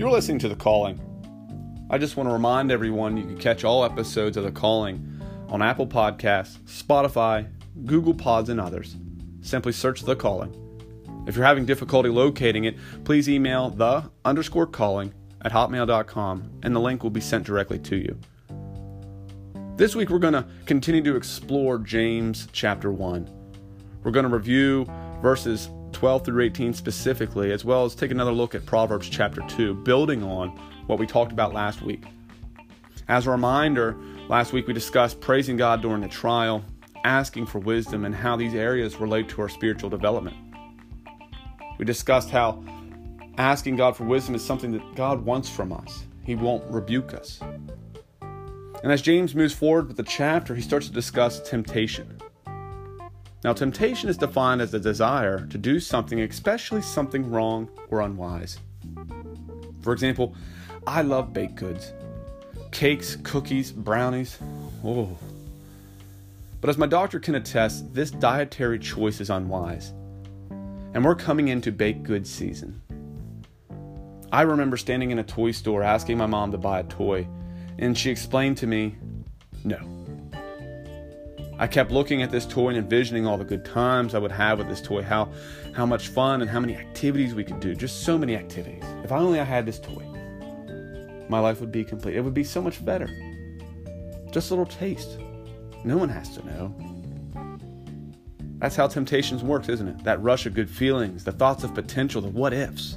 You're listening to The Calling. I just want to remind everyone you can catch all episodes of The Calling on Apple Podcasts, Spotify, Google Pods, and others. Simply search The Calling. If you're having difficulty locating it, please email the underscore calling at hotmail.com and the link will be sent directly to you. This week we're going to continue to explore James chapter 1. We're going to review verses 12 through 18 specifically, as well as take another look at Proverbs chapter 2, building on what we talked about last week. As a reminder, last week we discussed praising God during the trial, asking for wisdom, and how these areas relate to our spiritual development. We discussed how asking God for wisdom is something that God wants from us, He won't rebuke us. And as James moves forward with the chapter, he starts to discuss temptation. Now, temptation is defined as the desire to do something, especially something wrong or unwise. For example, I love baked goods cakes, cookies, brownies. Oh. But as my doctor can attest, this dietary choice is unwise. And we're coming into baked goods season. I remember standing in a toy store asking my mom to buy a toy, and she explained to me, no. I kept looking at this toy and envisioning all the good times I would have with this toy, how, how much fun and how many activities we could do, just so many activities. If only I had this toy, my life would be complete. It would be so much better. Just a little taste. No one has to know. That's how temptations works, isn't it? That rush of good feelings, the thoughts of potential, the what ifs.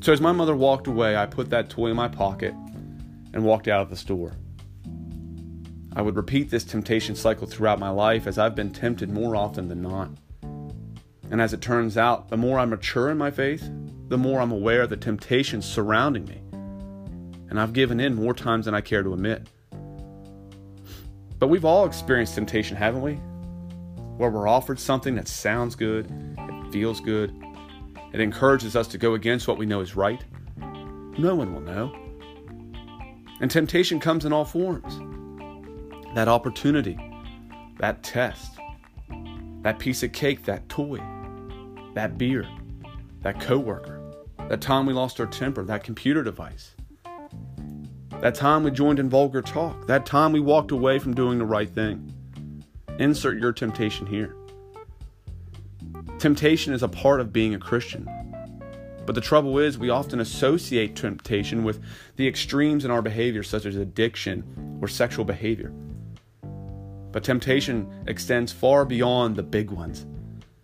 So as my mother walked away, I put that toy in my pocket and walked out of the store. I would repeat this temptation cycle throughout my life as I've been tempted more often than not. And as it turns out, the more I mature in my faith, the more I'm aware of the temptations surrounding me. And I've given in more times than I care to admit. But we've all experienced temptation, haven't we? Where we're offered something that sounds good, it feels good, it encourages us to go against what we know is right. No one will know. And temptation comes in all forms that opportunity, that test, that piece of cake, that toy, that beer, that coworker, that time we lost our temper, that computer device, that time we joined in vulgar talk, that time we walked away from doing the right thing. Insert your temptation here. Temptation is a part of being a Christian. But the trouble is, we often associate temptation with the extremes in our behavior, such as addiction or sexual behavior. But temptation extends far beyond the big ones.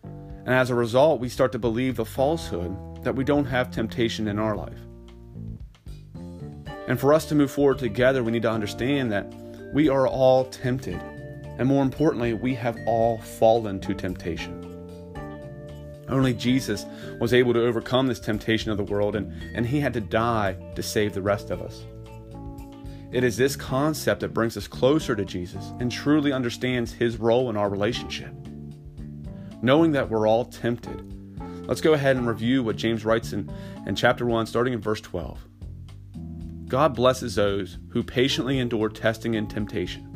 And as a result, we start to believe the falsehood that we don't have temptation in our life. And for us to move forward together, we need to understand that we are all tempted. And more importantly, we have all fallen to temptation. Only Jesus was able to overcome this temptation of the world, and, and he had to die to save the rest of us. It is this concept that brings us closer to Jesus and truly understands his role in our relationship. Knowing that we're all tempted, let's go ahead and review what James writes in, in chapter 1, starting in verse 12. God blesses those who patiently endure testing and temptation.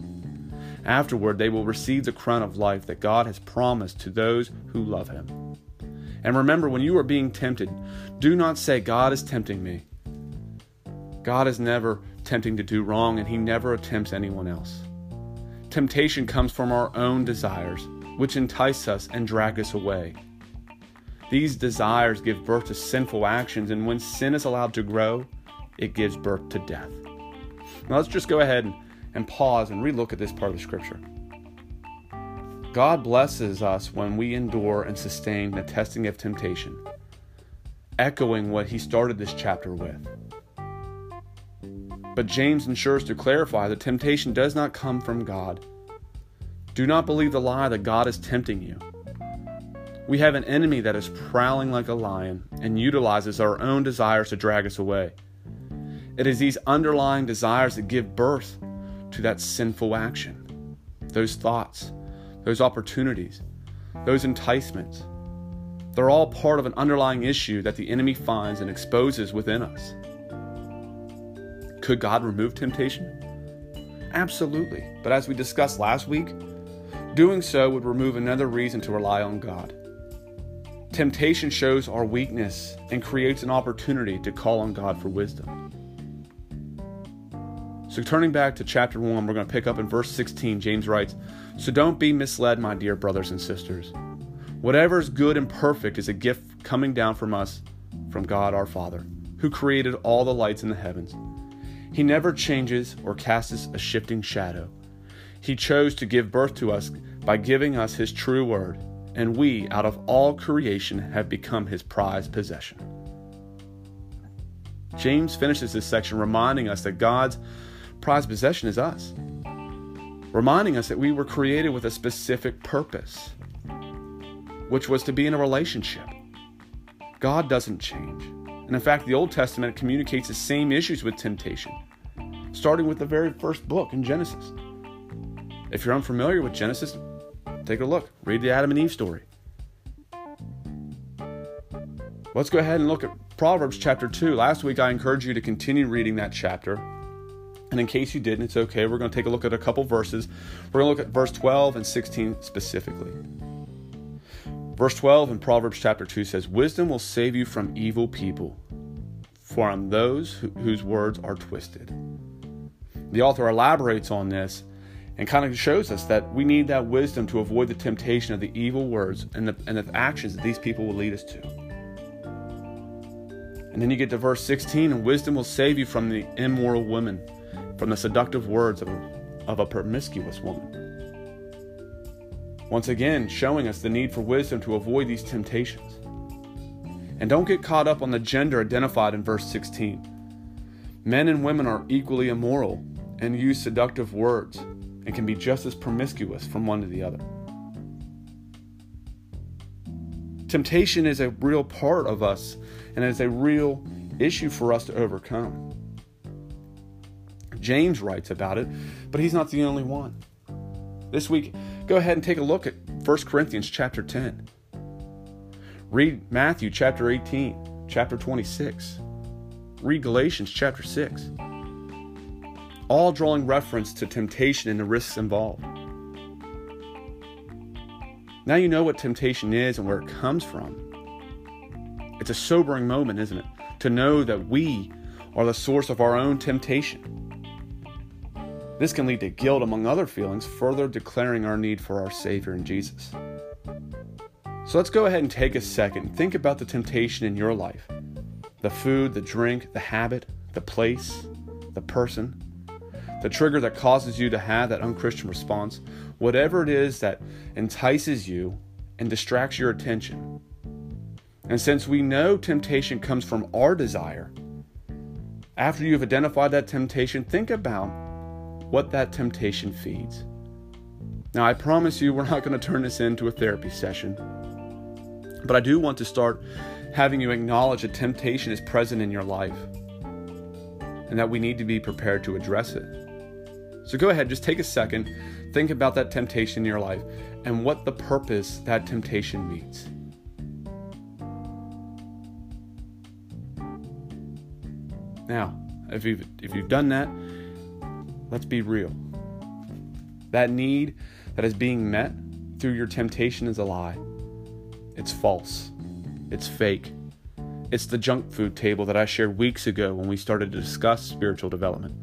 Afterward, they will receive the crown of life that God has promised to those who love him. And remember, when you are being tempted, do not say, God is tempting me. God is never tempting to do wrong, and He never attempts anyone else. Temptation comes from our own desires, which entice us and drag us away. These desires give birth to sinful actions, and when sin is allowed to grow, it gives birth to death. Now let's just go ahead and, and pause and relook at this part of the scripture. God blesses us when we endure and sustain the testing of temptation, echoing what he started this chapter with. But James ensures to clarify that temptation does not come from God. Do not believe the lie that God is tempting you. We have an enemy that is prowling like a lion and utilizes our own desires to drag us away. It is these underlying desires that give birth to that sinful action, those thoughts, those opportunities, those enticements. They're all part of an underlying issue that the enemy finds and exposes within us. Could God remove temptation? Absolutely. But as we discussed last week, doing so would remove another reason to rely on God. Temptation shows our weakness and creates an opportunity to call on God for wisdom. So, turning back to chapter 1, we're going to pick up in verse 16. James writes So don't be misled, my dear brothers and sisters. Whatever is good and perfect is a gift coming down from us, from God our Father, who created all the lights in the heavens. He never changes or casts a shifting shadow. He chose to give birth to us by giving us His true word and we, out of all creation, have become his prized possession. James finishes this section reminding us that God's prized possession is us, reminding us that we were created with a specific purpose, which was to be in a relationship. God doesn't change. And in fact, the Old Testament communicates the same issues with temptation, starting with the very first book in Genesis. If you're unfamiliar with Genesis, Take a look. Read the Adam and Eve story. Let's go ahead and look at Proverbs chapter 2. Last week I encouraged you to continue reading that chapter. And in case you didn't, it's okay. We're going to take a look at a couple verses. We're going to look at verse 12 and 16 specifically. Verse 12 in Proverbs chapter 2 says, Wisdom will save you from evil people, from those whose words are twisted. The author elaborates on this and kind of shows us that we need that wisdom to avoid the temptation of the evil words and the, and the actions that these people will lead us to. And then you get to verse 16, and wisdom will save you from the immoral woman, from the seductive words of a, of a promiscuous woman. Once again, showing us the need for wisdom to avoid these temptations. And don't get caught up on the gender identified in verse 16. Men and women are equally immoral and use seductive words and can be just as promiscuous from one to the other. Temptation is a real part of us and is a real issue for us to overcome. James writes about it, but he's not the only one. This week, go ahead and take a look at 1 Corinthians chapter 10. Read Matthew chapter 18, chapter 26. Read Galatians chapter 6 all drawing reference to temptation and the risks involved. Now you know what temptation is and where it comes from. It's a sobering moment, isn't it? To know that we are the source of our own temptation. This can lead to guilt, among other feelings, further declaring our need for our Savior in Jesus. So let's go ahead and take a second think about the temptation in your life the food, the drink, the habit, the place, the person the trigger that causes you to have that unchristian response, whatever it is that entices you and distracts your attention. And since we know temptation comes from our desire, after you've identified that temptation, think about what that temptation feeds. Now, I promise you, we're not going to turn this into a therapy session, but I do want to start having you acknowledge that temptation is present in your life and that we need to be prepared to address it. So go ahead, just take a second, think about that temptation in your life and what the purpose that temptation meets. Now, if you've, if you've done that, let's be real. That need that is being met through your temptation is a lie. It's false. It's fake. It's the junk food table that I shared weeks ago when we started to discuss spiritual development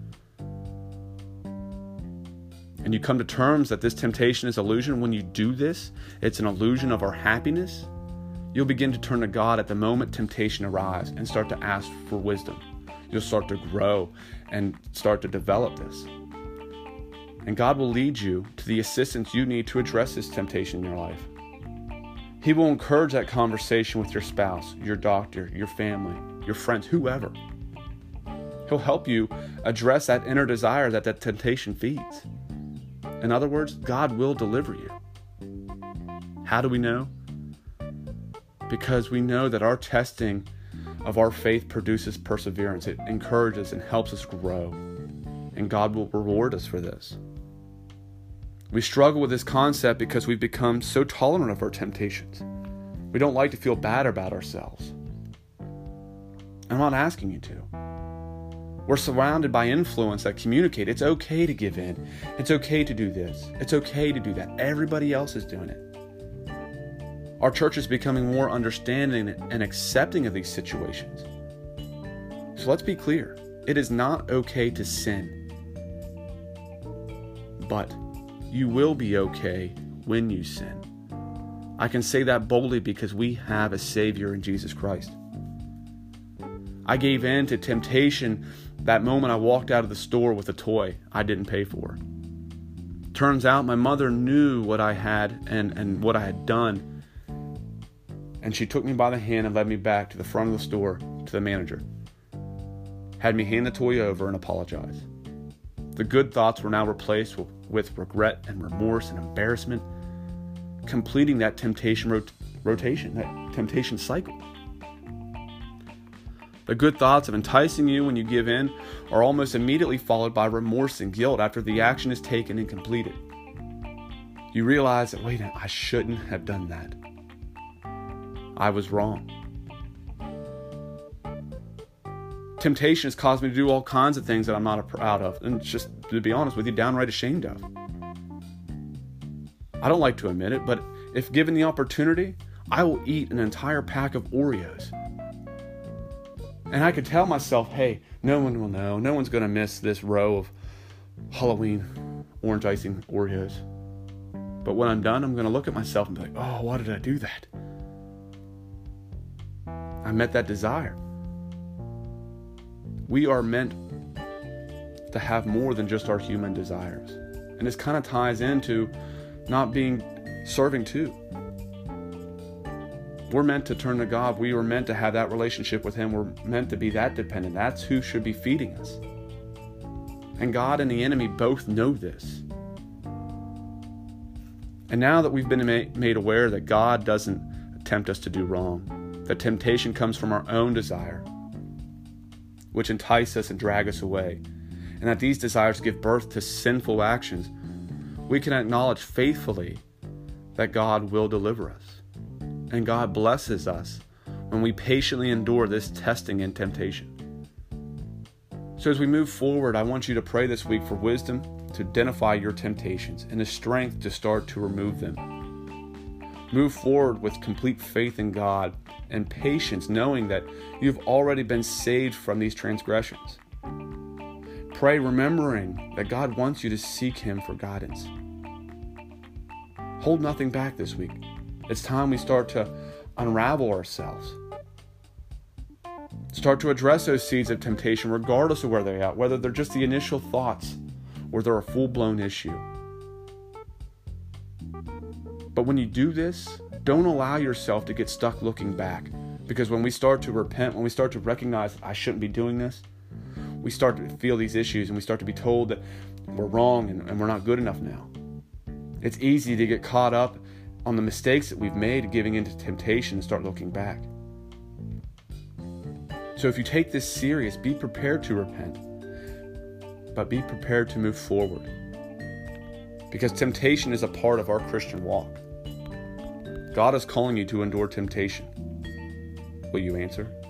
and you come to terms that this temptation is illusion, when you do this, it's an illusion of our happiness, you'll begin to turn to God at the moment temptation arrives and start to ask for wisdom. You'll start to grow and start to develop this. And God will lead you to the assistance you need to address this temptation in your life. He will encourage that conversation with your spouse, your doctor, your family, your friends, whoever. He'll help you address that inner desire that that temptation feeds. In other words, God will deliver you. How do we know? Because we know that our testing of our faith produces perseverance. It encourages and helps us grow. And God will reward us for this. We struggle with this concept because we've become so tolerant of our temptations. We don't like to feel bad about ourselves. I'm not asking you to. We're surrounded by influence that communicate it's okay to give in. It's okay to do this. It's okay to do that. Everybody else is doing it. Our church is becoming more understanding and accepting of these situations. So let's be clear it is not okay to sin, but you will be okay when you sin. I can say that boldly because we have a Savior in Jesus Christ. I gave in to temptation that moment I walked out of the store with a toy I didn't pay for. Turns out my mother knew what I had and, and what I had done. And she took me by the hand and led me back to the front of the store to the manager. Had me hand the toy over and apologize. The good thoughts were now replaced with, regret and remorse and embarrassment, completing that temptation rot- rotation, that temptation cycle. The good thoughts of enticing you when you give in are almost immediately followed by remorse and guilt after the action is taken and completed. You realize that, wait, I shouldn't have done that. I was wrong. Temptation has caused me to do all kinds of things that I'm not proud of, and just to be honest with you, downright ashamed of. I don't like to admit it, but if given the opportunity, I will eat an entire pack of Oreos and I could tell myself, hey, no one will know. No one's going to miss this row of Halloween orange icing Oreos. But when I'm done, I'm going to look at myself and be like, oh, why did I do that? I met that desire. We are meant to have more than just our human desires. And this kind of ties into not being serving too. We're meant to turn to God. We were meant to have that relationship with Him. We're meant to be that dependent. That's who should be feeding us. And God and the enemy both know this. And now that we've been made aware that God doesn't tempt us to do wrong, that temptation comes from our own desire, which entice us and drag us away, and that these desires give birth to sinful actions, we can acknowledge faithfully that God will deliver us and God blesses us when we patiently endure this testing and temptation. So, as we move forward, I want you to pray this week for wisdom to identify your temptations and the strength to start to remove them. Move forward with complete faith in God and patience, knowing that you've already been saved from these transgressions. Pray remembering that God wants you to seek Him for guidance. Hold nothing back this week. It's time we start to unravel ourselves. Start to address those seeds of temptation, regardless of where they're at, whether they're just the initial thoughts or they're a full blown issue. But when you do this, don't allow yourself to get stuck looking back. Because when we start to repent, when we start to recognize I shouldn't be doing this, we start to feel these issues and we start to be told that we're wrong and, and we're not good enough now. It's easy to get caught up on the mistakes that we've made giving into temptation and start looking back. So if you take this serious, be prepared to repent, but be prepared to move forward. Because temptation is a part of our Christian walk. God is calling you to endure temptation. Will you answer?